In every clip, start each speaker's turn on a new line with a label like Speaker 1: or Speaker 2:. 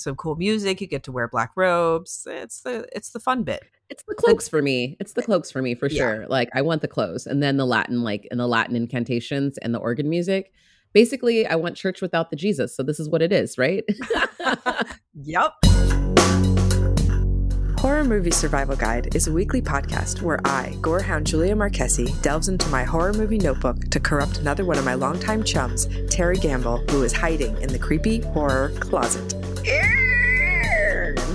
Speaker 1: some cool music. You get to wear black robes. It's the it's the fun bit.
Speaker 2: It's the cloaks for me. It's the eh, cloaks for me for sure. Yeah. Like I want the clothes and then the Latin, like and the Latin incantations and the organ music. Basically, I want church without the Jesus. So this is what it is, right?
Speaker 1: yep.
Speaker 3: Horror Movie Survival Guide is a weekly podcast where I, gorehound Julia Marchese, delves into my horror movie notebook to corrupt another one of my longtime chums, Terry Gamble, who is hiding in the creepy horror closet. Ew.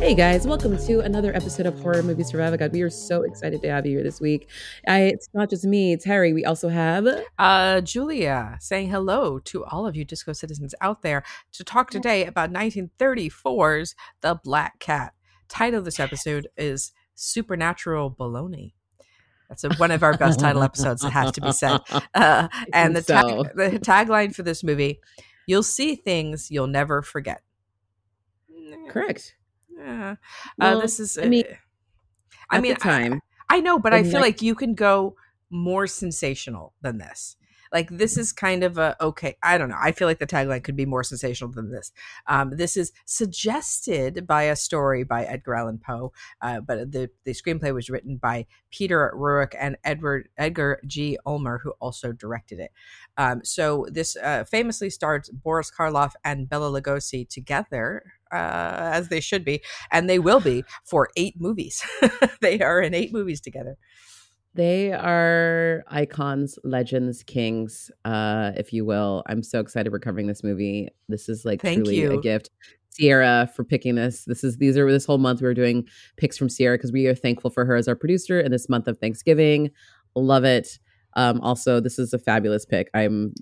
Speaker 2: Hey guys, welcome to another episode of Horror Movie Survival Guide. We are so excited to have you here this week. I, it's not just me, it's Harry. We also have
Speaker 1: uh, Julia saying hello to all of you disco citizens out there to talk today about 1934's The Black Cat. Title of this episode is Supernatural Baloney. That's a, one of our best title episodes. It has to be said. Uh, and the, tag, so. the tagline for this movie: "You'll see things you'll never forget."
Speaker 2: Correct.
Speaker 1: Yeah. Uh, well, uh, this is.
Speaker 2: I mean, I mean,
Speaker 1: time. I, I know, but I feel like, like you can go more sensational than this. Like this is kind of a okay. I don't know. I feel like the tagline could be more sensational than this. Um, this is suggested by a story by Edgar Allan Poe, uh, but the the screenplay was written by Peter Ruric and Edward Edgar G. Ulmer, who also directed it. Um, so this uh, famously stars Boris Karloff and Bela Lugosi together uh, as they should be, and they will be for eight movies. they are in eight movies together.
Speaker 2: They are icons, legends, kings, uh, if you will. I'm so excited we're covering this movie. This is like Thank truly you. a gift. Sierra for picking this. This is these are this whole month we are doing picks from Sierra because we are thankful for her as our producer in this month of Thanksgiving. Love it. Um, also, this is a fabulous pick. I'm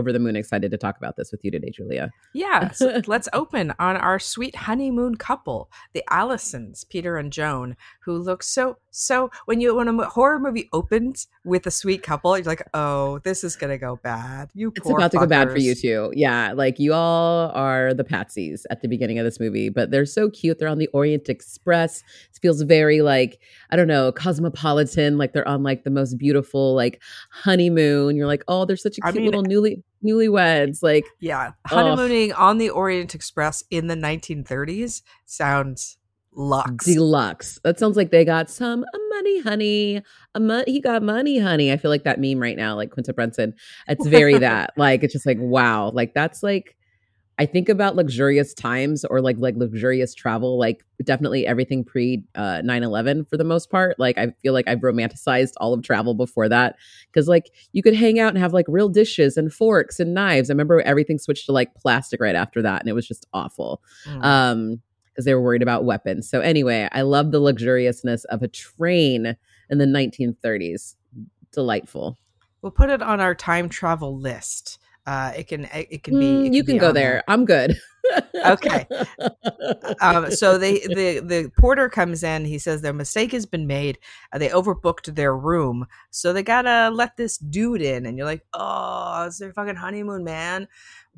Speaker 2: over the moon excited to talk about this with you today, Julia.
Speaker 1: Yeah. So let's open on our sweet honeymoon couple, the Allisons, Peter and Joan, who look so so when you when a horror movie opens with a sweet couple, you're like, oh, this is gonna go bad. You
Speaker 2: it's about fuckers. to go bad for you too. Yeah, like you all are the patsies at the beginning of this movie, but they're so cute. They're on the Orient Express. It feels very like I don't know cosmopolitan. Like they're on like the most beautiful like honeymoon. You're like, oh, they're such a cute I mean, little newly newlyweds. Like
Speaker 1: yeah, honeymooning on the Orient Express in the 1930s sounds Lux.
Speaker 2: Deluxe. That sounds like they got some money, honey. A mo- he got money, honey. I feel like that meme right now, like Quinta Brunson. It's very that. Like it's just like wow. Like that's like I think about luxurious times or like like luxurious travel, like definitely everything pre uh 9-11 for the most part. Like I feel like I've romanticized all of travel before that. Cause like you could hang out and have like real dishes and forks and knives. I remember everything switched to like plastic right after that and it was just awful. Mm. Um because they were worried about weapons. So anyway, I love the luxuriousness of a train in the 1930s. Delightful.
Speaker 1: We'll put it on our time travel list. Uh, it can it can be. It mm,
Speaker 2: can you can go there. I'm good.
Speaker 1: okay. Um, so they the the porter comes in. He says their mistake has been made. Uh, they overbooked their room, so they gotta let this dude in. And you're like, oh, it's their fucking honeymoon, man.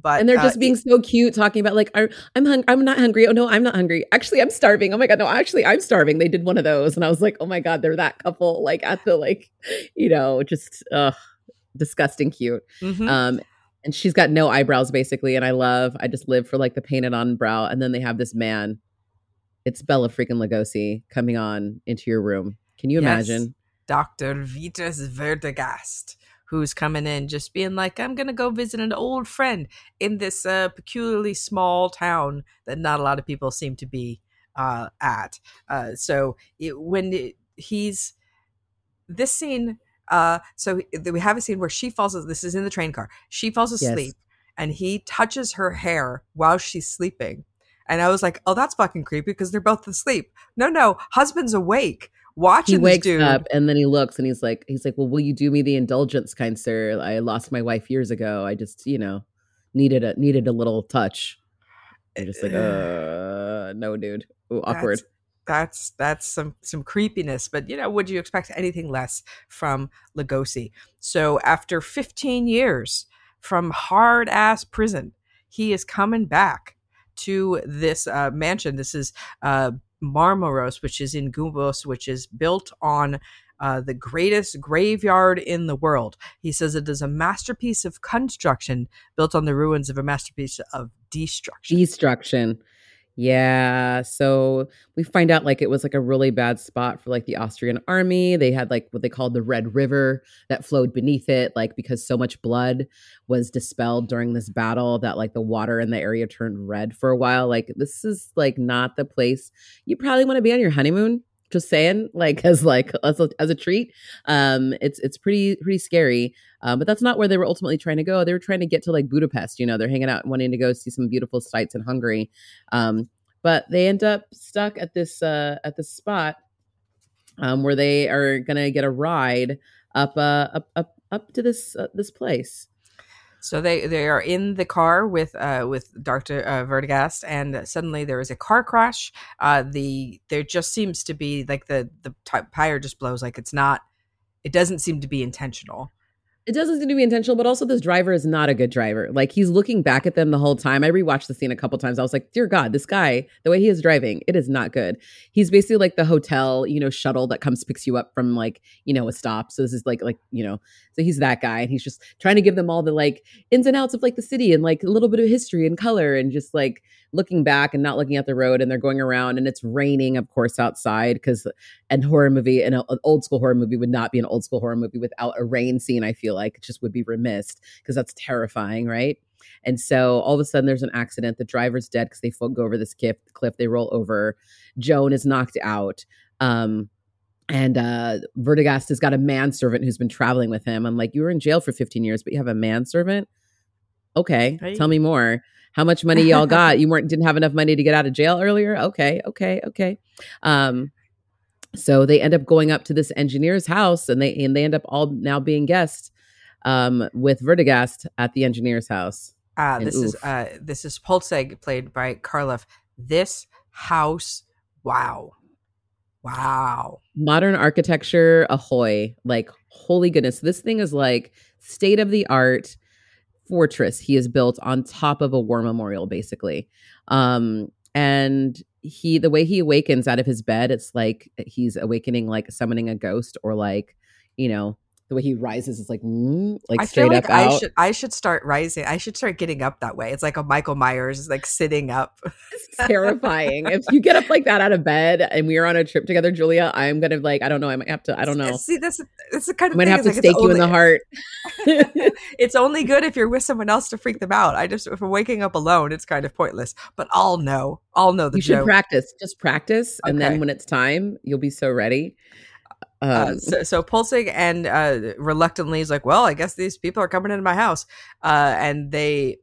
Speaker 1: But
Speaker 2: and they're uh, just being so cute, talking about like, I'm hungry. I'm not hungry. Oh no, I'm not hungry. Actually, I'm starving. Oh my god, no, actually, I'm starving. They did one of those, and I was like, oh my god, they're that couple. Like at the like, you know, just uh, disgusting cute. Mm-hmm. Um, and she's got no eyebrows basically, and I love. I just live for like the painted on brow, and then they have this man. It's Bela freaking Lugosi coming on into your room. Can you yes. imagine?
Speaker 1: Dr. Vitus Werdegast who's coming in just being like i'm gonna go visit an old friend in this uh, peculiarly small town that not a lot of people seem to be uh, at uh, so it, when it, he's this scene uh, so we have a scene where she falls this is in the train car she falls asleep yes. and he touches her hair while she's sleeping and i was like oh that's fucking creepy because they're both asleep no no husband's awake watching
Speaker 2: he wakes
Speaker 1: dude.
Speaker 2: up and then he looks and he's like he's like well will you do me the indulgence kind sir i lost my wife years ago i just you know needed a needed a little touch. I'm just like, uh, no, dude, Ooh, awkward.
Speaker 1: That's, that's some some creepiness but you know would you expect anything less from Lugosi so after 15 years from hard ass prison he is coming back to this uh, mansion this is uh Marmorus which is in Gumbos which is built on uh, the greatest graveyard in the world. He says it is a masterpiece of construction built on the ruins of a masterpiece of destruction.
Speaker 2: Destruction. Yeah. So we find out like it was like a really bad spot for like the Austrian army. They had like what they called the Red River that flowed beneath it, like because so much blood was dispelled during this battle that like the water in the area turned red for a while. Like this is like not the place you probably want to be on your honeymoon. Just saying, like as like as a, as a treat. Um, it's it's pretty pretty scary. Um, but that's not where they were ultimately trying to go. They were trying to get to like Budapest. You know, they're hanging out, wanting to go see some beautiful sights in Hungary. Um, but they end up stuck at this uh, at this spot um, where they are gonna get a ride up uh, up up up to this uh, this place.
Speaker 1: So they they are in the car with uh with Doctor uh, Werdegast, and suddenly there is a car crash. Uh, the there just seems to be like the the tire just blows. Like it's not. It doesn't seem to be intentional
Speaker 2: it doesn't seem to be intentional, but also this driver is not a good driver. Like he's looking back at them the whole time. I rewatched the scene a couple times. I was like, dear God, this guy, the way he is driving, it is not good. He's basically like the hotel, you know, shuttle that comes picks you up from like, you know, a stop. So this is like like, you know, so he's that guy and he's just trying to give them all the like ins and outs of like the city and like a little bit of history and color and just like looking back and not looking at the road and they're going around and it's raining of course outside because an horror movie and an old school horror movie would not be an old school horror movie without a rain scene i feel like it just would be remiss because that's terrifying right and so all of a sudden there's an accident the driver's dead because they go over this cliff cliff they roll over joan is knocked out um and uh Werdegast has got a manservant who's been traveling with him. I'm like, you were in jail for 15 years, but you have a manservant? Okay, right. tell me more. How much money y'all got? you weren't didn't have enough money to get out of jail earlier? Okay, okay, okay. Um so they end up going up to this engineer's house and they and they end up all now being guests um with Werdegast at the engineer's house.
Speaker 1: Uh this oof. is uh this is Poelzig played by Karloff. This house, wow. Wow.
Speaker 2: Modern architecture, ahoy. Like, holy goodness. This thing is like state of the art fortress he has built on top of a war memorial, basically. Um, and he, the way he awakens out of his bed, it's like he's awakening, like summoning a ghost or like, you know, the way he rises is like mm, like I straight like up
Speaker 1: I
Speaker 2: out.
Speaker 1: Should, I should start rising. I should start getting up that way. It's like a Michael Myers like sitting up.
Speaker 2: it's terrifying. if you get up like that out of bed and we are on a trip together, Julia, I'm gonna like I don't know. I might have to. I don't know.
Speaker 1: See, that's that's the kind of.
Speaker 2: I might have to like stake you only, in the heart.
Speaker 1: it's only good if you're with someone else to freak them out. I just if we're waking up alone, it's kind of pointless. But I'll know. I'll know the.
Speaker 2: You
Speaker 1: joke.
Speaker 2: should practice. Just practice, okay. and then when it's time, you'll be so ready.
Speaker 1: Uh, um, so, so Poelzig and uh, reluctantly is like, well, I guess these people are coming into my house, uh, and they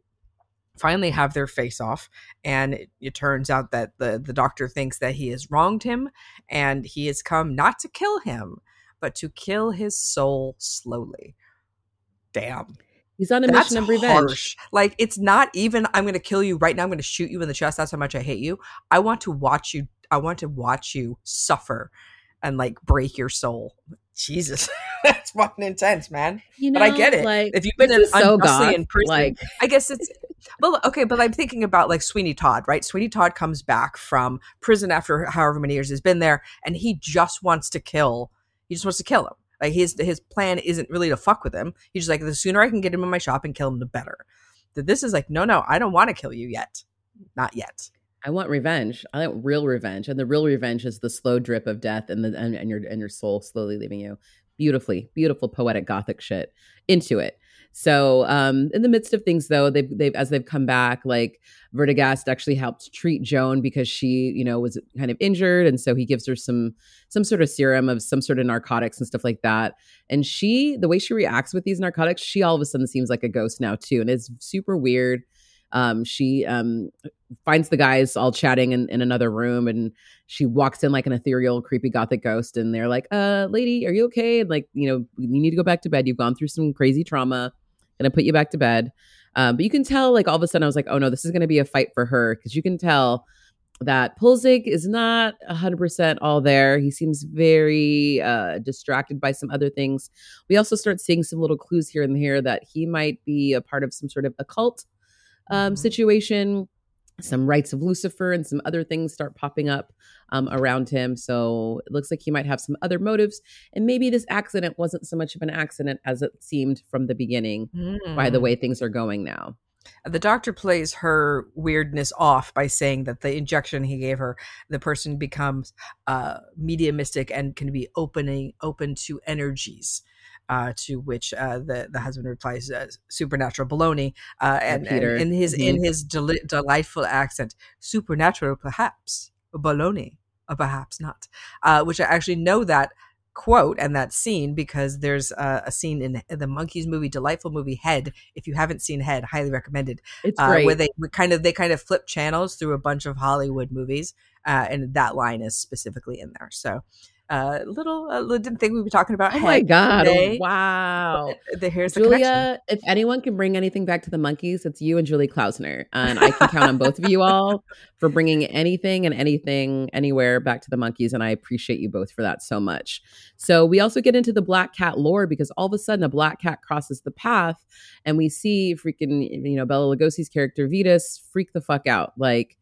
Speaker 1: finally have their face off. And it, it, turns out that the the doctor thinks that he has wronged him, and he has come not to kill him, but to kill his soul slowly. Damn.
Speaker 2: He's on a That's mission of revenge. Harsh.
Speaker 1: Like it's not even I'm going to kill you right now. I'm going to shoot you in the chest. That's how much I hate you. I want to watch you. I want to watch you suffer and like break your soul. Jesus, that's fucking intense, man. You know, but I get it. Like, if you've been in, so unjustly in prison, like, I guess it's well, okay. But I'm thinking about like Sweeney Todd, right? Sweeney Todd comes back from prison after however many years he's been there, and he just wants to kill. He just wants to kill him. Like his his plan isn't really to fuck with him. He's just like the sooner I can get him in my shop and kill him, the better. That this is like, no, no, I don't want to kill you yet, not yet.
Speaker 2: I want revenge. I want real revenge, and the real revenge is the slow drip of death and the and, and your and your soul slowly leaving you. Beautifully, beautiful poetic gothic shit into it. So, um, in the midst of things, though, they've they've as they've come back, like Werdegast actually helped treat Joan because she, you know, was kind of injured, and so he gives her some some sort of serum of some sort of narcotics and stuff like that. And she, the way she reacts with these narcotics, she all of a sudden seems like a ghost now too, and it's super weird um, she um, finds the guys all chatting in, in another room and she walks in like an ethereal creepy gothic ghost and they're like uh lady are you okay? And like you know you need to go back to bed. You've gone through some crazy trauma. Gonna put you back to bed. Um, but you can tell, like all of a sudden, I was like, oh no, this is to be a fight for her. Because you can tell that Poelzig is not 100% all there. He seems very uh, distracted by some other things. We also start seeing some little clues here and there that he might be a part of some sort of occult um,
Speaker 1: Mhm.
Speaker 2: situation. Some rites of Lucifer and some other things start popping up um, around him. So it looks like he might have some other motives. And maybe this accident wasn't so much of an accident as it seemed from the beginning by the
Speaker 1: Mm.
Speaker 2: way things are going now.
Speaker 1: the doctor plays her weirdness off by saying that the injection he gave her, the person becomes uh, mediumistic and can be opening open to energies. Uh, to which uh, the the husband replies, uh, "Supernatural baloney," uh, and, and in his in
Speaker 2: Mhm.
Speaker 1: his deli- delightful accent, "Supernatural, perhaps baloney, or perhaps not." Uh, which I actually know that quote and that scene because there's uh, a scene in the Monkees movie, delightful movie Head. If you haven't seen Head, highly recommended
Speaker 2: It's
Speaker 1: uh,
Speaker 2: great.
Speaker 1: where they kind of they kind of flip channels through a bunch of Hollywood movies, uh, and that line is specifically in there. So, uh, little uh, didn't think we'd be talking about.
Speaker 2: oh my God.
Speaker 1: today.
Speaker 2: Wow.
Speaker 1: The, here's the connection.
Speaker 2: Julia, if anyone can bring anything back to the Monkees, it's you and Julie Klausner. And I can count on both of you all for bringing anything and anything anywhere back to the Monkees. And I appreciate you both for that so much. So we also get into the black cat lore because all of a sudden a black cat crosses the path and we see freaking, you know, Bela Lugosi's character Vitus freak the fuck out. Like,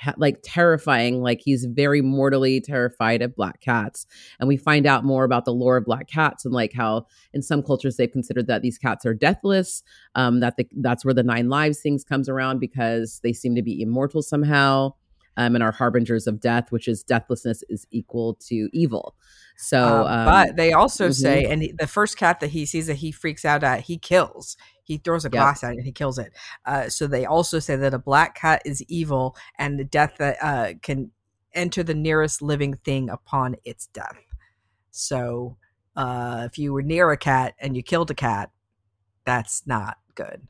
Speaker 2: ha- like terrifying like he's very mortally terrified of black cats and we find out more about the lore of black cats and like how in some cultures they've considered that these cats are deathless um, that the, that's where the nine lives things comes around because they seem to be immortal somehow um, and are harbingers of death which is deathlessness is equal to evil so
Speaker 1: Um,
Speaker 2: um,
Speaker 1: but they also
Speaker 2: mhm.
Speaker 1: say, and he, the first cat that he sees that he freaks out at, he kills. He throws a
Speaker 2: Yep.
Speaker 1: glass at it and he kills it. Uh, so they also say that a black cat is evil and the death that uh, can enter the nearest living thing upon its death. So uh, if you were near a cat and you killed a cat, that's not good.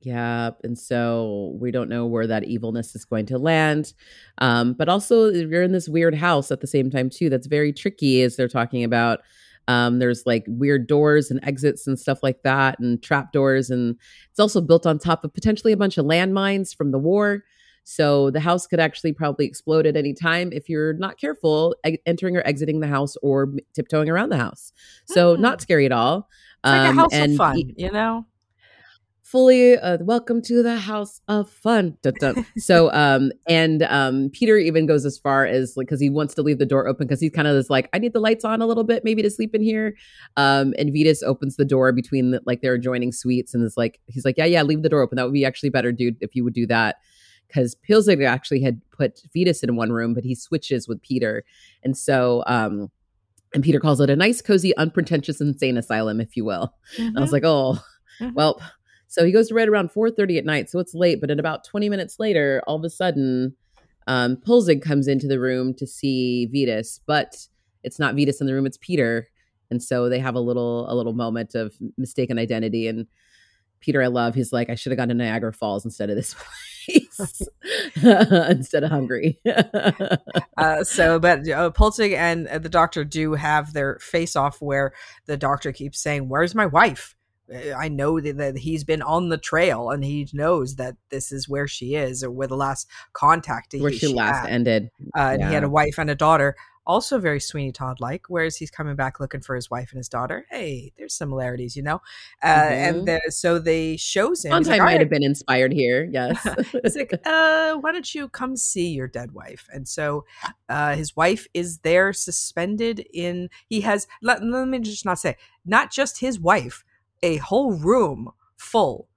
Speaker 2: Yeah, and so we don't know where that evilness is going to land. Um, but also, you're in this weird house at the same time too. That's very tricky, as they're talking about. Um, there's like weird doors and exits and stuff like that, and trap doors, and it's also built on top of potentially a bunch of landmines from the war. So the house could actually probably explode at any time if you're not careful e- entering or exiting the house or tiptoeing around the house. So
Speaker 1: Hmm.
Speaker 2: not scary at all.
Speaker 1: It's like a
Speaker 2: Um,
Speaker 1: house
Speaker 2: and
Speaker 1: of fun, you know?
Speaker 2: Fully uh, welcome to the house of fun Dun, dun. so um and um peter even goes as far as like because he wants to leave the door open because he's kind of this like i need the lights on a little bit maybe to sleep in here um and Vitus opens the door between the, like their adjoining suites and is like he's like yeah yeah leave the door open that would be actually better dude if you would do that because Poelzig actually had put Vitus in one room, but he switches with Peter. And so, um, and Peter calls it a nice, cozy, unpretentious, insane asylum, if you will. And I was like, oh,
Speaker 1: Mhm.
Speaker 2: well. So he goes to bed around 4.30 at night, so it's late. But at about 20 minutes later, all of a sudden, um, Poelzig comes into the room to see Vitus, but it's not Vitus in the room; it's Peter. And so they have a little a little moment of mistaken identity. And Peter, I love. He's like, I should have gone to Niagara Falls instead of this place, instead of Hungary.
Speaker 1: uh, so, but uh, Poelzig and uh, the doctor do have their face off where the doctor keeps saying, Where's my wife? I know that, that he's been on the trail and he knows that this is where she is or where the last contact is
Speaker 2: Where
Speaker 1: he,
Speaker 2: she last
Speaker 1: had.
Speaker 2: ended.
Speaker 1: Uh, and he had a wife and a daughter, also very Sweeney Todd like. Whereas he's coming back looking for his wife and his daughter. Hey, there's similarities, you know. Uh,
Speaker 2: Mhm.
Speaker 1: And the, so they shows him. Like,
Speaker 2: time might
Speaker 1: right."
Speaker 2: have been inspired here. Yes.
Speaker 1: He's like, uh, why don't you come see your dead wife? And so uh, his wife is there suspended in, he has, let, let me just not say, not just his wife, a whole room full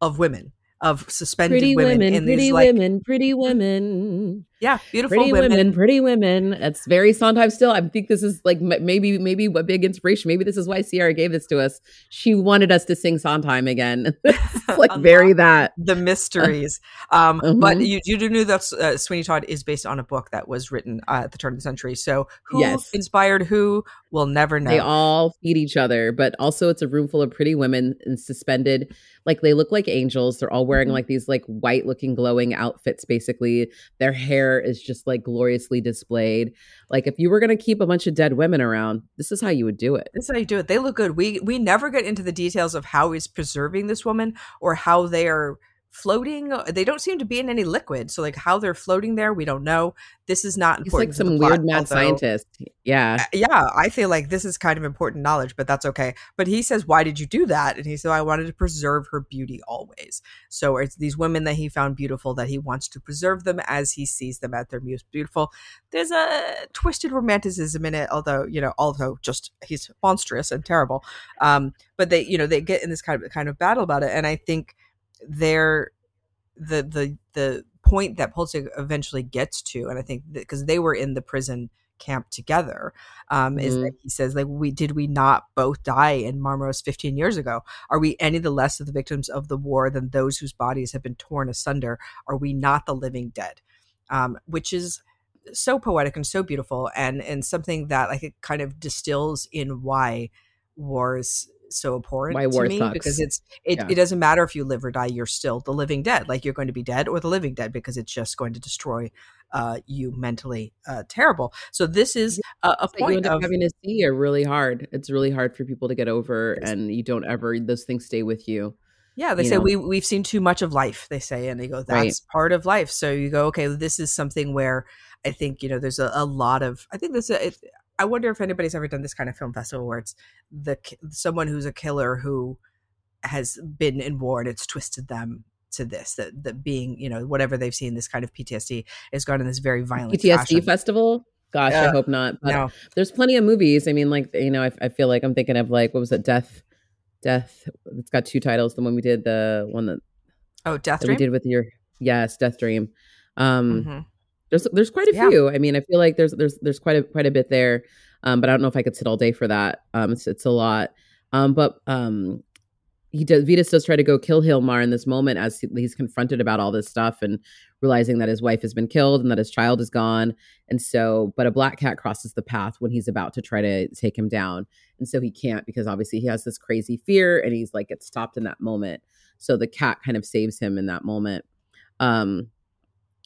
Speaker 1: of women, of suspended
Speaker 2: pretty
Speaker 1: women,
Speaker 2: women,
Speaker 1: in
Speaker 2: pretty
Speaker 1: these like,
Speaker 2: women, pretty women,
Speaker 1: yeah, beautiful
Speaker 2: pretty women.
Speaker 1: women.
Speaker 2: pretty women. It's very Sondheim still. I think this is like maybe maybe a big inspiration. Maybe this is why Sierra gave this to us. She wanted us to sing Sondheim again. like very that.
Speaker 1: the mysteries. Um, But
Speaker 2: Mhm.
Speaker 1: you, you do know that uh, Sweeney Todd is based on a book that was written uh, at the turn of the century. So who
Speaker 2: Yes.
Speaker 1: inspired who, we'll never know.
Speaker 2: They all feed each other, but also it's a room full of pretty women and suspended, like they look like angels. They're all wearing
Speaker 1: Mhm.
Speaker 2: like these like white looking glowing outfits, basically. Their hair hair is just like gloriously displayed. Like if you were going to keep a bunch of dead women around, this is how you would do it.
Speaker 1: This is how you do it. They look good. We we never get into the details of how he's preserving this woman or how they are floating. Uh, they don't seem to be in any liquid. So like how they're floating there, we don't know. This is not important.
Speaker 2: He's like some weird mad although, scientist. Yeah.
Speaker 1: Uh, yeah. I feel like this is kind of important knowledge, but that's okay. But he says, Why did you do that? And he said, I wanted to preserve her beauty always. So it's these women that he found beautiful that he wants to preserve them as he sees them at their most beautiful. There's a twisted romanticism in it, although, you know, although just he's monstrous and terrible. Um, but they, you know, they get in this kind of kind of battle about it. And I think they're the the the point that Poelzig eventually gets to, and I think because they were in the prison camp together, um, mm-hmm. is that he says like we did we not both die in Marmorus 15 years ago? Are we any the less of the victims of the war than those whose bodies have been torn asunder? Are we not the living dead? Um, which is so poetic and so beautiful, and and something that like it kind of distills in why wars so abhorrent Why to me sucks. because it's it, yeah. it doesn't matter if you live or die you're still the living dead like you're going to be dead or the living dead because it's just going to destroy uh, you mentally uh, terrible so this is a, a point
Speaker 2: you end
Speaker 1: up
Speaker 2: of having to see are really hard it's really hard for people to get over and you don't ever those things stay with you
Speaker 1: yeah, they say know? we we've seen too much of life. They say, and they go, that's right. part of life. So you go, okay, this is something where I think you know there's a, a lot of. I think this. It, I wonder if anybody's ever done this kind of film festival where it's the someone who's a killer who has been in war and it's twisted them to this that that being you know whatever they've seen this kind of PTSD has gone in this very violent
Speaker 2: PTSD
Speaker 1: fashion.
Speaker 2: festival. Gosh, I hope not. But no. there's plenty of movies. I mean, like you know, I, I feel like I'm thinking of like what was it, Death, Death. It's got two titles. The one we did, the one that
Speaker 1: oh, Death
Speaker 2: that
Speaker 1: Dream.
Speaker 2: We did with your yes, Death Dream. Um, mm-hmm. There's there's quite a yeah. few. I mean, I feel like there's there's there's quite a quite a bit there. Um, but I don't know if I could sit all day for that. Um, it's it's a lot. Um, but um, he does Vitus does try to go kill Hilmar in this moment as he's confronted about all this stuff and realizing that his wife has been killed and that his child is gone. And so, but a black cat crosses the path when he's about to try to take him down. And so he can't because obviously he has this crazy fear and he's like gets stopped in that moment. So the cat kind of saves him in that moment. Um,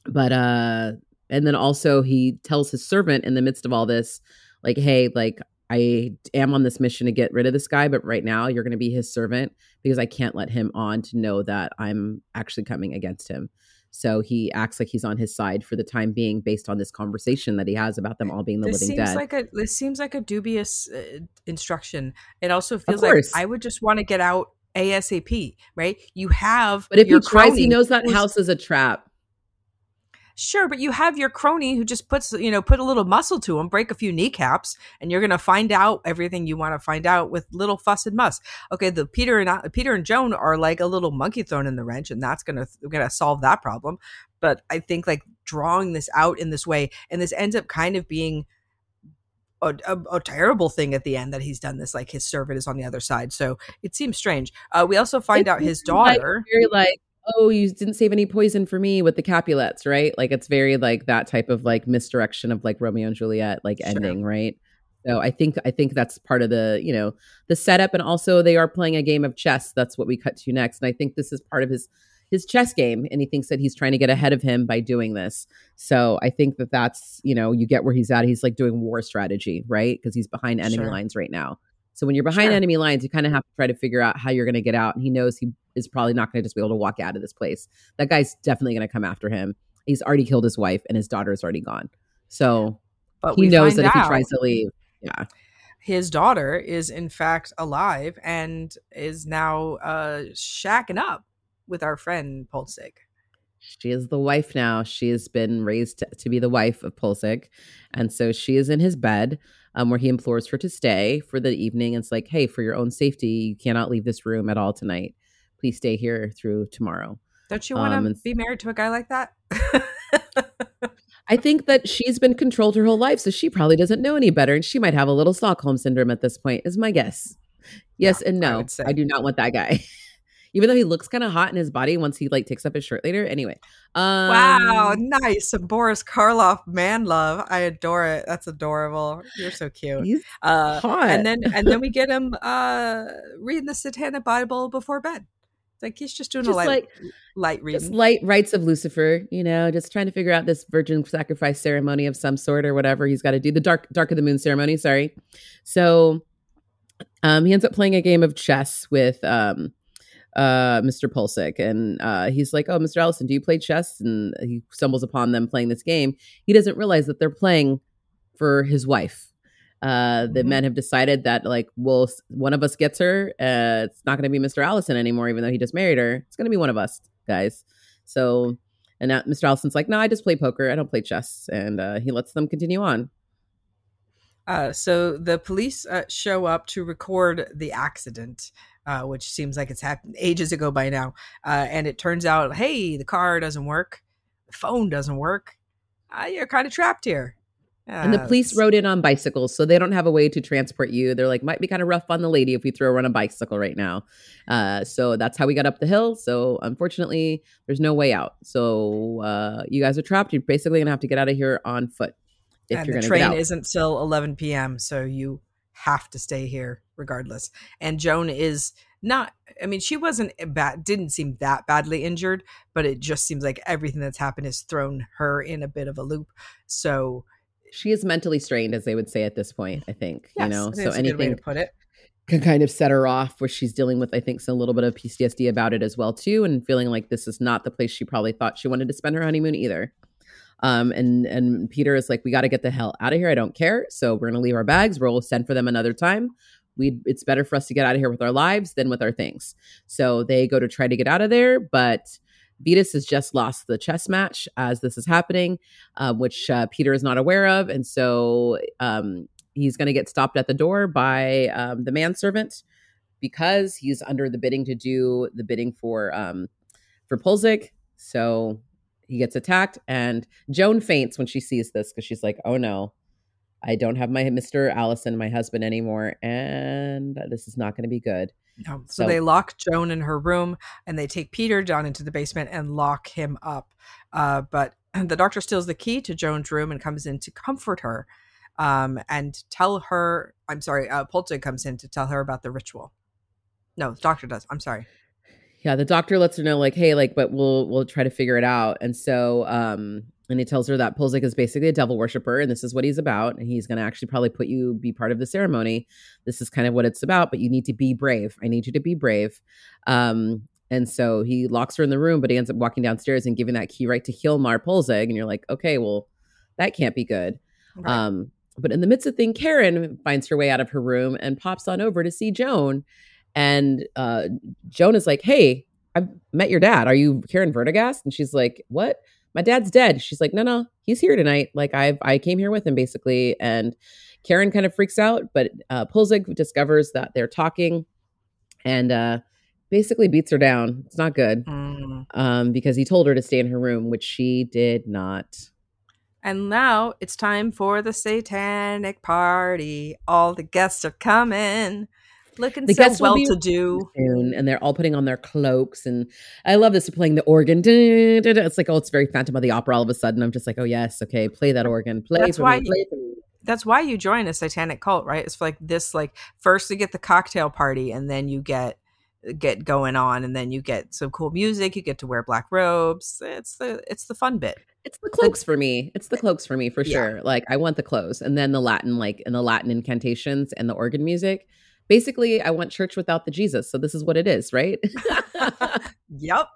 Speaker 2: but uh and then also he tells his servant in the midst of all this like hey like i am on this mission to get rid of this guy but right now you're going to be his servant because i can't let him on to know that i'm actually coming against him. So he acts like he's on his side for the time being based on this conversation that he has about them all being the
Speaker 1: this
Speaker 2: living
Speaker 1: seems
Speaker 2: dead.
Speaker 1: like a this seems like a dubious uh, instruction. It also feels like i would just want to get out asap right? You have
Speaker 2: but if he tries he knows that house is a trap
Speaker 1: Sure, but you have your crony who just puts, you know, put a little muscle to him, break a few kneecaps, and you're going to find out everything you want to find out with little fuss and muss. Okay, the Peter and uh, Peter and Joan are like a little monkey thrown in the wrench, and that's going to going to solve that problem. But I think like drawing this out in this way, and this ends up kind of being a, a, a, terrible thing at the end that he's done this like his servant is on the other side so it seems strange uh, we also find out his daughter
Speaker 2: like, very like oh, you didn't save any poison for me with the Capulets, right? Like it's very like that type of like misdirection of like Romeo and Juliet like sure. ending, right? So I think I think that's part of the you know the setup, and also they are playing a game of chess. That's what we cut to next, and I think this is part of his his chess game, and he thinks that he's trying to get ahead of him by doing this. So I think that that's you know you get where he's at. He's like doing war strategy, right? Because he's behind enemy sure. lines right now. So when you're behind sure. enemy lines, you kind of have to try to figure out how you're going to get out. And he knows he is probably not going to just be able to walk out of this place. That guy's definitely going to come after him. He's already killed his wife, and his daughter is already gone. So but he knows that if he tries to leave, yeah,
Speaker 1: his daughter is in fact alive and is now uh shacking up with our friend Poelzig.
Speaker 2: She is the wife now. She has been raised to, to be the wife of Poelzig. And so she is in his bed um, where he implores her to stay for the evening. It's like, hey, for your own safety, you cannot leave this room at all tonight. Please stay here through tomorrow.
Speaker 1: Don't you want to um, be married to a guy like that?
Speaker 2: I think that she's been controlled her whole life, so she probably doesn't know any better, and she might have a little Stockholm syndrome at this point. Is my guess. Yes yeah, and no. I, I do not want that guy. even though he looks kind of hot in his body once he like takes up his shirt later. Anyway,
Speaker 1: um, wow, nice Boris Karloff man love. I adore it. That's adorable. You're so cute.
Speaker 2: He's uh, hot.
Speaker 1: And then and then we get him uh reading the Satanic Bible before bed. Like he's just doing
Speaker 2: Just
Speaker 1: a light,
Speaker 2: like-
Speaker 1: light reading.
Speaker 2: just light rites of Lucifer, you know, just trying to figure out this virgin sacrifice ceremony of some sort or whatever he's got to do. The dark dark of the moon ceremony, sorry. So um he ends up playing a game of chess with um uh Mr. Poelzig and uh he's like, "Oh, Mr. Allison, do you play chess?" And he stumbles upon them playing this game. He doesn't realize that they're playing for his wife. Uh, the
Speaker 1: Mhm.
Speaker 2: men have decided that like, well, one of us gets her. Uh, it's not going to be Mr. Allison anymore, even though he just married her. It's going to be one of us guys. So, and now Mr. Allison's like, no, I just play poker. I don't play chess, and uh, he lets them continue on.
Speaker 1: Uh, so the police uh, show up to record the accident, uh, which seems like it's happened ages ago by now. Uh, and it turns out, hey, the car doesn't work, the phone doesn't work. Uh, you're kind of trapped here.
Speaker 2: and the
Speaker 1: Uh,
Speaker 2: police rode in on bicycles, so they don't have a way to transport you. They're like, might be kind of rough on the lady if we throw her on a bicycle right now. Uh, so that's how we got up the hill. So unfortunately, there's no way out. So uh, you guys are trapped. You're basically gonna have to get out of here on foot if
Speaker 1: and
Speaker 2: you're
Speaker 1: the train isn't till 11 p.m. So you have to stay here regardless. And Joan is not. I mean, she wasn't bad. Didn't seem that badly injured, but it just seems like everything that's happened has thrown her in a bit of a loop. So
Speaker 2: she is mentally strained, as they would say at this point. I think
Speaker 1: yes,
Speaker 2: you know. So
Speaker 1: that's a good way
Speaker 2: anything
Speaker 1: to put it.
Speaker 2: can kind of set her off where she's dealing with, I think, some, a little bit of PTSD about it as well too, and feeling like this is not the place she probably thought she wanted to spend her honeymoon either. Um, and and Peter is like, we got to get the hell out of here. I don't care. So we're gonna leave our bags. We'll send for them another time. We it's better for us to get out of here with our lives than with our things. So they go to try to get out of there, but Vitus has just lost the chess match as this is happening, uh, which uh, Peter is not aware of, and so um, he's going to get stopped at the door by um, the manservant because he's under the bidding to do the bidding for um, for Poelzig. So he gets attacked, and Joan faints when she sees this because she's like, "Oh no, I don't have my Mister Allison, my husband anymore, and this is not going to be good."
Speaker 1: No. So,
Speaker 2: So-
Speaker 1: they lock Joan in her room and they take Peter down into the basement and lock him up. Uh, but the doctor steals the key to Joan's room and comes in to comfort her um, and tell her. I'm sorry, uh, Polton comes in to tell her about the ritual. No, the doctor does. I'm sorry.
Speaker 2: Yeah the doctor lets her know like hey like but we'll we'll try to figure it out and so um and he tells her that Poelzig is basically a devil worshiper and this is what he's about and he's going to actually probably put you be part of the ceremony this is kind of what it's about but you need to be brave i need you to be brave um and so he locks her in the room but he ends up walking downstairs and giving that key right to Hilmar Poelzig and you're like okay well that can't be good
Speaker 1: Right.
Speaker 2: um, but in the midst of thing, Karen finds her way out of her room and pops on over to see Joan. And uh, Joan is like, "Hey, I've met your dad. Are you Karen Werdegast?" And she's like, "What? My dad's dead." She's like, "No, no, he's here tonight. Like I I came here with him basically." And Karen kind of freaks out, but uh, Poelzig discovers that they're talking, and uh, basically beats her down. It's not good
Speaker 1: Mm.
Speaker 2: um, because he told her to stay in her room, which she did not.
Speaker 1: And now it's time for the satanic party. All the guests are coming, looking
Speaker 2: The
Speaker 1: so
Speaker 2: guests
Speaker 1: well to do.
Speaker 2: soon, and they're all putting on their cloaks. And I love this. Playing the organ. It's like, oh, it's very Phantom of the Opera all of a sudden. I'm just like, oh, yes, okay, play that organ. Play
Speaker 1: That's why
Speaker 2: me.
Speaker 1: you-
Speaker 2: Play me.
Speaker 1: that's why you join a satanic cult, right? It's like this like first you get the cocktail party and then you get get going on and then you get some cool music, you get to wear black robes. It's the it's the fun bit.
Speaker 2: It's the cloaks for me. It's the cloaks for me for
Speaker 1: Yeah.
Speaker 2: sure. Like I want the clothes, and then the Latin, like and the Latin incantations and the organ music. Basically, I want church without the Jesus. So this is what it is, right?
Speaker 1: Yep,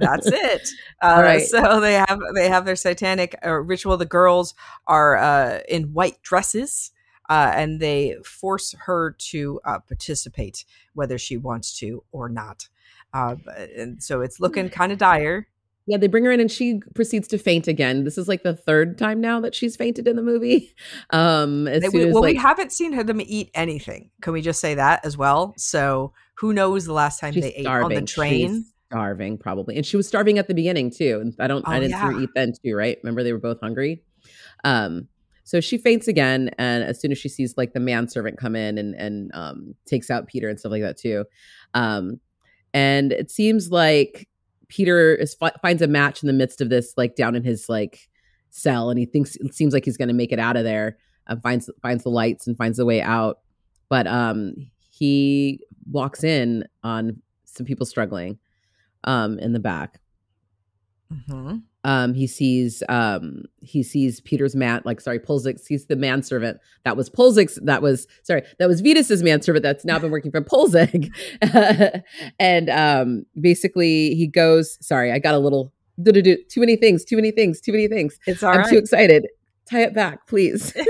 Speaker 1: that's it. Uh,
Speaker 2: All right.
Speaker 1: So they have they have their satanic uh, ritual. The girls are uh, in white dresses. Uh, and they force her to uh, participate, whether she wants to or not. Uh, and so it's looking kind of dire.
Speaker 2: Yeah, they bring her in and she proceeds to faint again. This is like the third time now that she's fainted in the movie. Um, as
Speaker 1: They-
Speaker 2: soon
Speaker 1: we,
Speaker 2: as
Speaker 1: well,
Speaker 2: like
Speaker 1: we haven't seen her them eat anything. Can we just say that as well? So who knows the last time they ate
Speaker 2: starving.
Speaker 1: on the train?
Speaker 2: She's starving probably, and she was starving at the beginning too. And I don't, I
Speaker 1: Oh,
Speaker 2: didn't see her eat then too, right? Remember they were both hungry. Um, so she faints again, and as soon as she sees like the manservant come in and and um takes out Peter and stuff like that too, um, and it seems like Peter is finds a match in the midst of this, like down in his like cell, and he thinks it seems like he's going to make it out of there. Uh, finds finds the lights and finds the way out, but um, he walks in on some people struggling um in the back.
Speaker 1: Mm-hmm.
Speaker 2: Um he sees um he sees Peter's man like sorry Poelzig's he's the manservant that was Poelzig's that was sorry that was Vitus's manservant that's now been working for Poelzig and um basically he goes sorry I got a little too many things too many things too many things
Speaker 1: It's all
Speaker 2: I'm
Speaker 1: right.
Speaker 2: too excited tie it back please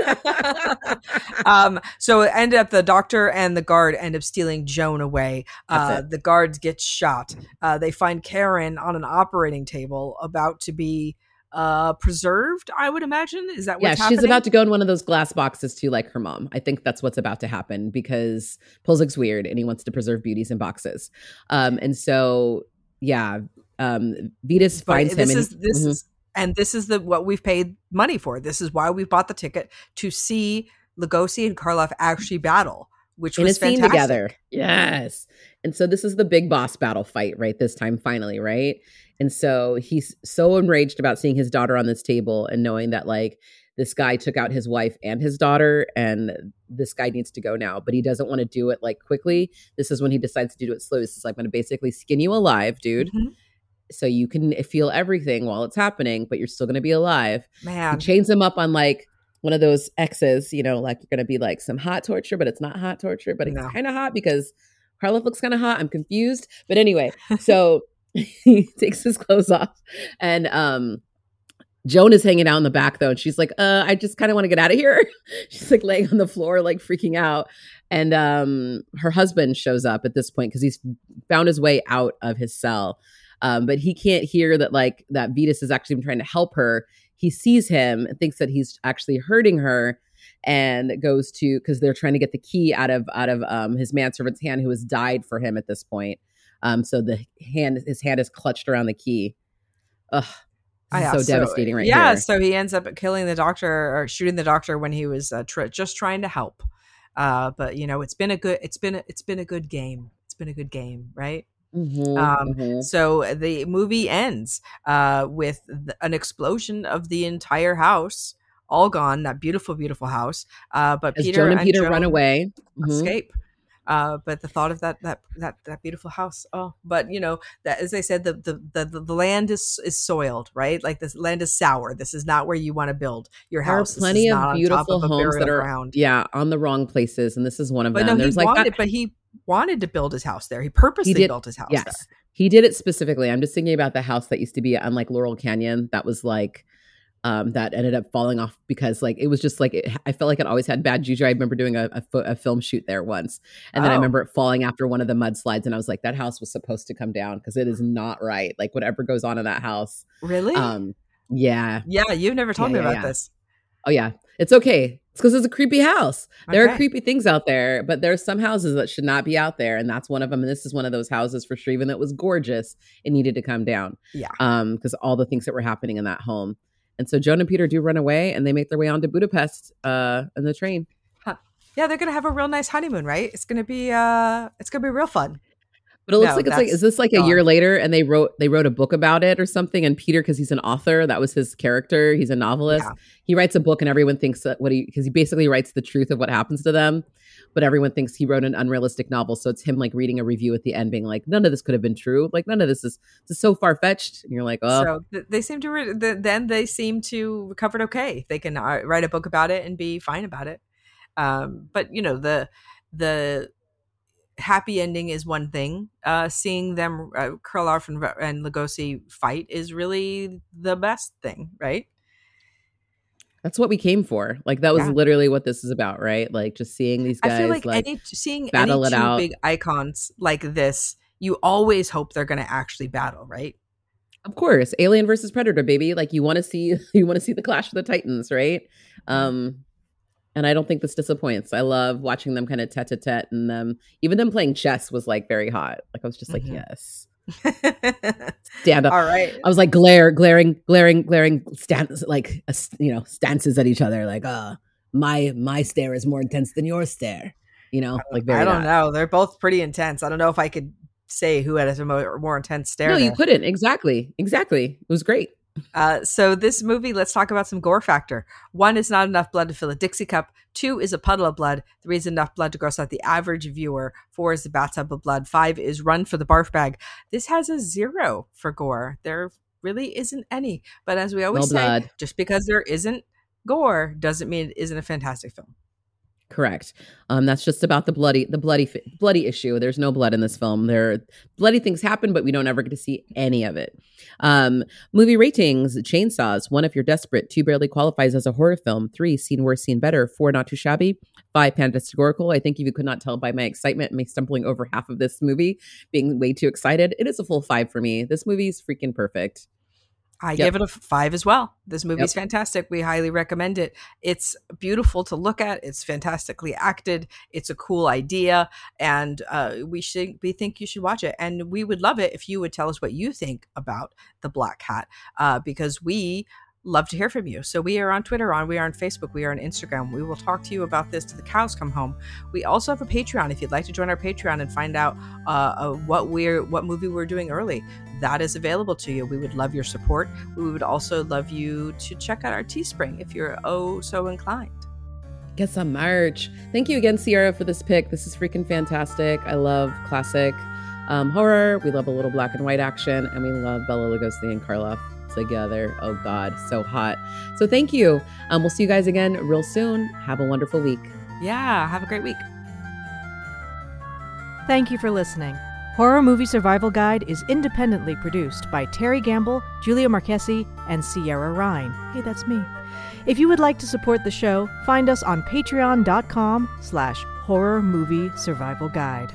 Speaker 1: um, so it ended up the doctor and the guard end up stealing Joan away. Uh, the guards get shot. Uh, they find Karen on an operating table about to be uh, preserved. I would imagine is that
Speaker 2: what?
Speaker 1: yeah
Speaker 2: she's
Speaker 1: happening?
Speaker 2: about to go in one of those glass boxes too like her mom I think that's what's about to happen because Poelzig's weird and he wants to preserve beauties in boxes um and so yeah um Vitus
Speaker 1: But
Speaker 2: finds him
Speaker 1: this
Speaker 2: and
Speaker 1: is this
Speaker 2: Mhm.
Speaker 1: is and this is the what we've paid money for. This is why we bought the ticket to see Lugosi and Karloff actually battle, which
Speaker 2: in a
Speaker 1: was
Speaker 2: scene
Speaker 1: fantastic.
Speaker 2: together. Yes. And so this is the big boss battle fight, right? This time, finally, right? And so he's so enraged about seeing his daughter on this table and knowing that, like, this guy took out his wife and his daughter, and this guy needs to go now, but he doesn't want to do it like quickly. This is when he decides to do it slow. This is like, I'm going to basically skin you alive, dude.
Speaker 1: Mhm.
Speaker 2: So you can feel everything while it's happening, but you're still going to be alive. He
Speaker 1: Man,
Speaker 2: chains him up on like one of those X's, you know, like you're gonna be like some hot torture, but it's not hot torture, but it's
Speaker 1: No.
Speaker 2: kind of hot because Harlow looks kind of hot. I'm confused. But anyway, so he takes his clothes off and um Joan is hanging out in the back though, and she's like, uh, I just kind of want to get out of here. she's like laying on the floor, like freaking out. And um her husband shows up at this point because he's found his way out of his cell. Um, but he can't hear that like that Vitus is actually trying to help her. He sees him and thinks that he's actually hurting her and goes to because they're trying to get the key out of out of um his manservant's hand who has died for him at this point. Um, so the hand his hand is clutched around the key. Ugh.
Speaker 1: Ah, yeah,
Speaker 2: so, devastating right
Speaker 1: yeah,
Speaker 2: here.
Speaker 1: so he ends up killing the doctor or shooting the doctor when he was uh, tr- just trying to help. Uh, but you know, it's been a good, it's been, a, it's been a good game. It's been a good game, right?
Speaker 2: Mhm,
Speaker 1: Um,
Speaker 2: mhm.
Speaker 1: So the movie ends uh, with th- an explosion of the entire house, all gone. That beautiful, beautiful house. Uh, but
Speaker 2: As
Speaker 1: Peter
Speaker 2: Joan and Peter
Speaker 1: Joan
Speaker 2: run away. Mhm.
Speaker 1: escape. Uh, but the thought of that that that that beautiful house. Oh, but you know that as I said, the the the, the land is is soiled, right? Like this land is sour. This is not where you want to build your
Speaker 2: There are
Speaker 1: house. This is
Speaker 2: plenty of beautiful
Speaker 1: of
Speaker 2: homes that are
Speaker 1: ground.
Speaker 2: yeah on the wrong places, and this is one of
Speaker 1: But
Speaker 2: them.
Speaker 1: no, he
Speaker 2: There's like
Speaker 1: wanted,
Speaker 2: that-
Speaker 1: but he wanted to build his house there. He purposely
Speaker 2: did-
Speaker 1: built his house
Speaker 2: yes.
Speaker 1: there.
Speaker 2: He did it specifically. I'm just thinking about the house that used to be on like Laurel Canyon. That was like um that ended up falling off because like it was just like it, I felt like it always had bad juju. I remember doing a, a, a film shoot there once, and then I
Speaker 1: Oh.
Speaker 2: remember it falling after one of the mudslides, and I was like, that house was supposed to come down because it is not right. Like whatever goes on in that house.
Speaker 1: Really?
Speaker 2: Um, yeah.
Speaker 1: yeah, you've never told
Speaker 2: Yeah,
Speaker 1: me
Speaker 2: yeah,
Speaker 1: about
Speaker 2: yeah.
Speaker 1: this.
Speaker 2: Oh yeah, it's okay. It's because it's a creepy house. There are creepy things out there, but there's some houses that should not be out there, and that's one of them. And this is one of those houses for sure. Even though was gorgeous, it needed to come down.
Speaker 1: Yeah.
Speaker 2: Um, because all the things that were happening in that home. And so Joan and Peter do run away, and they make their way onto Budapest uh, in the train.
Speaker 1: Yeah, they're gonna have a real nice honeymoon, right? It's gonna be uh, it's gonna be real fun.
Speaker 2: But it looks
Speaker 1: No,
Speaker 2: like it's like is this like a year later and they wrote they wrote a book about it or something? And Peter because he's an author that was his character he's a novelist.
Speaker 1: Yeah.
Speaker 2: he writes a book and everyone thinks that what he because he basically writes the truth of what happens to them but everyone thinks he wrote an unrealistic novel. So it's him like reading a review at the end being like none of this could have been true. Like none of this is this is so far fetched and you're like oh
Speaker 1: So th- they seem to re- th- then they seem to recovered okay. They can uh, write a book about it and be fine about it. Um, but you know the the happy ending is one thing. Uh, seeing them uh, Karloff and, and Lugosi fight is really the best thing, right?
Speaker 2: that's what we came for like that was
Speaker 1: Yeah.
Speaker 2: literally what this is about right like just seeing these guys
Speaker 1: I feel like,
Speaker 2: like,
Speaker 1: any seeing any
Speaker 2: battle it
Speaker 1: two
Speaker 2: out.
Speaker 1: big icons like this, you always hope they're going to actually battle, right?
Speaker 2: Of course, Alien versus Predator, baby. Like you want to see, you want to see the clash of the titans, right? Um, and I don't think this disappoints. I love watching them kind of tete a tete, and them even them playing chess was like very hot. Like I was just like,
Speaker 1: Mhm.
Speaker 2: yes, stand up.
Speaker 1: All right.
Speaker 2: I was like glare, glaring, glaring, glaring, stance like uh, you know stances at each other. Like, uh, my my stare is more intense than your stare. You know, like very.
Speaker 1: I don't
Speaker 2: that.
Speaker 1: know. They're both pretty intense. I don't know if I could say who had a more, more intense stare.
Speaker 2: No, you couldn't. Exactly, exactly. It was great.
Speaker 1: Uh, so this movie, let's talk about some gore factor. One is not enough blood to fill a Dixie cup. Two is a puddle of blood. Three is enough blood to gross out the average viewer. Four is the bathtub of blood. Five is run for the barf bag. This has a zero for gore. There really isn't any. But as we always
Speaker 2: No
Speaker 1: say,
Speaker 2: blood.
Speaker 1: just because there isn't gore doesn't mean it isn't a fantastic film.
Speaker 2: Correct. Um, that's just about the bloody, the bloody, bloody issue. There's no blood in this film. There, bloody things happen, but we don't ever get to see any of it. Um, movie ratings: Chainsaws. One, if you're desperate. Two, barely qualifies as a horror film. Three, seen worse, seen better. Four, not too shabby. Five, fantasticorical. I think if you could not tell by my excitement, me stumbling over half of this movie, being way too excited, it is a full five for me. This movie is freaking perfect.
Speaker 1: I
Speaker 2: Yep.
Speaker 1: give it a five as well. This movie's fantastic. We highly recommend it. It's beautiful to look at. It's fantastically acted. It's a cool idea, and uh, we should we think you should watch it. And we would love it if you would tell us what you think about the Black Cat, uh, because we love to hear from you. So we are on Twitter, on we are on Facebook, we are on Instagram. We will talk to you about this till the cows come home. We also have a Patreon. If you'd like to join our Patreon and find out uh, uh, what we're what movie we're doing early, that is available to you. We would love your support. We would also love you to check out our Teespring if you're oh so inclined.
Speaker 2: Get some merch. Thank you again, Sierra, for this pick. This is freaking fantastic. I love classic um, horror. We love a little black and white action, and we love Bela Lugosi and Karloff together. Oh God, so hot. So thank you. Um, we'll see you guys again real soon. Have a wonderful week.
Speaker 1: Yeah, have a great week.
Speaker 4: Thank you for listening. Horror Movie Survival Guide is independently produced by Terry Gamble, Julia Marchese, and Sierra Ryan. Hey, that's me. If you would like to support the show, find us on patreon.com slash horror movie survival guide.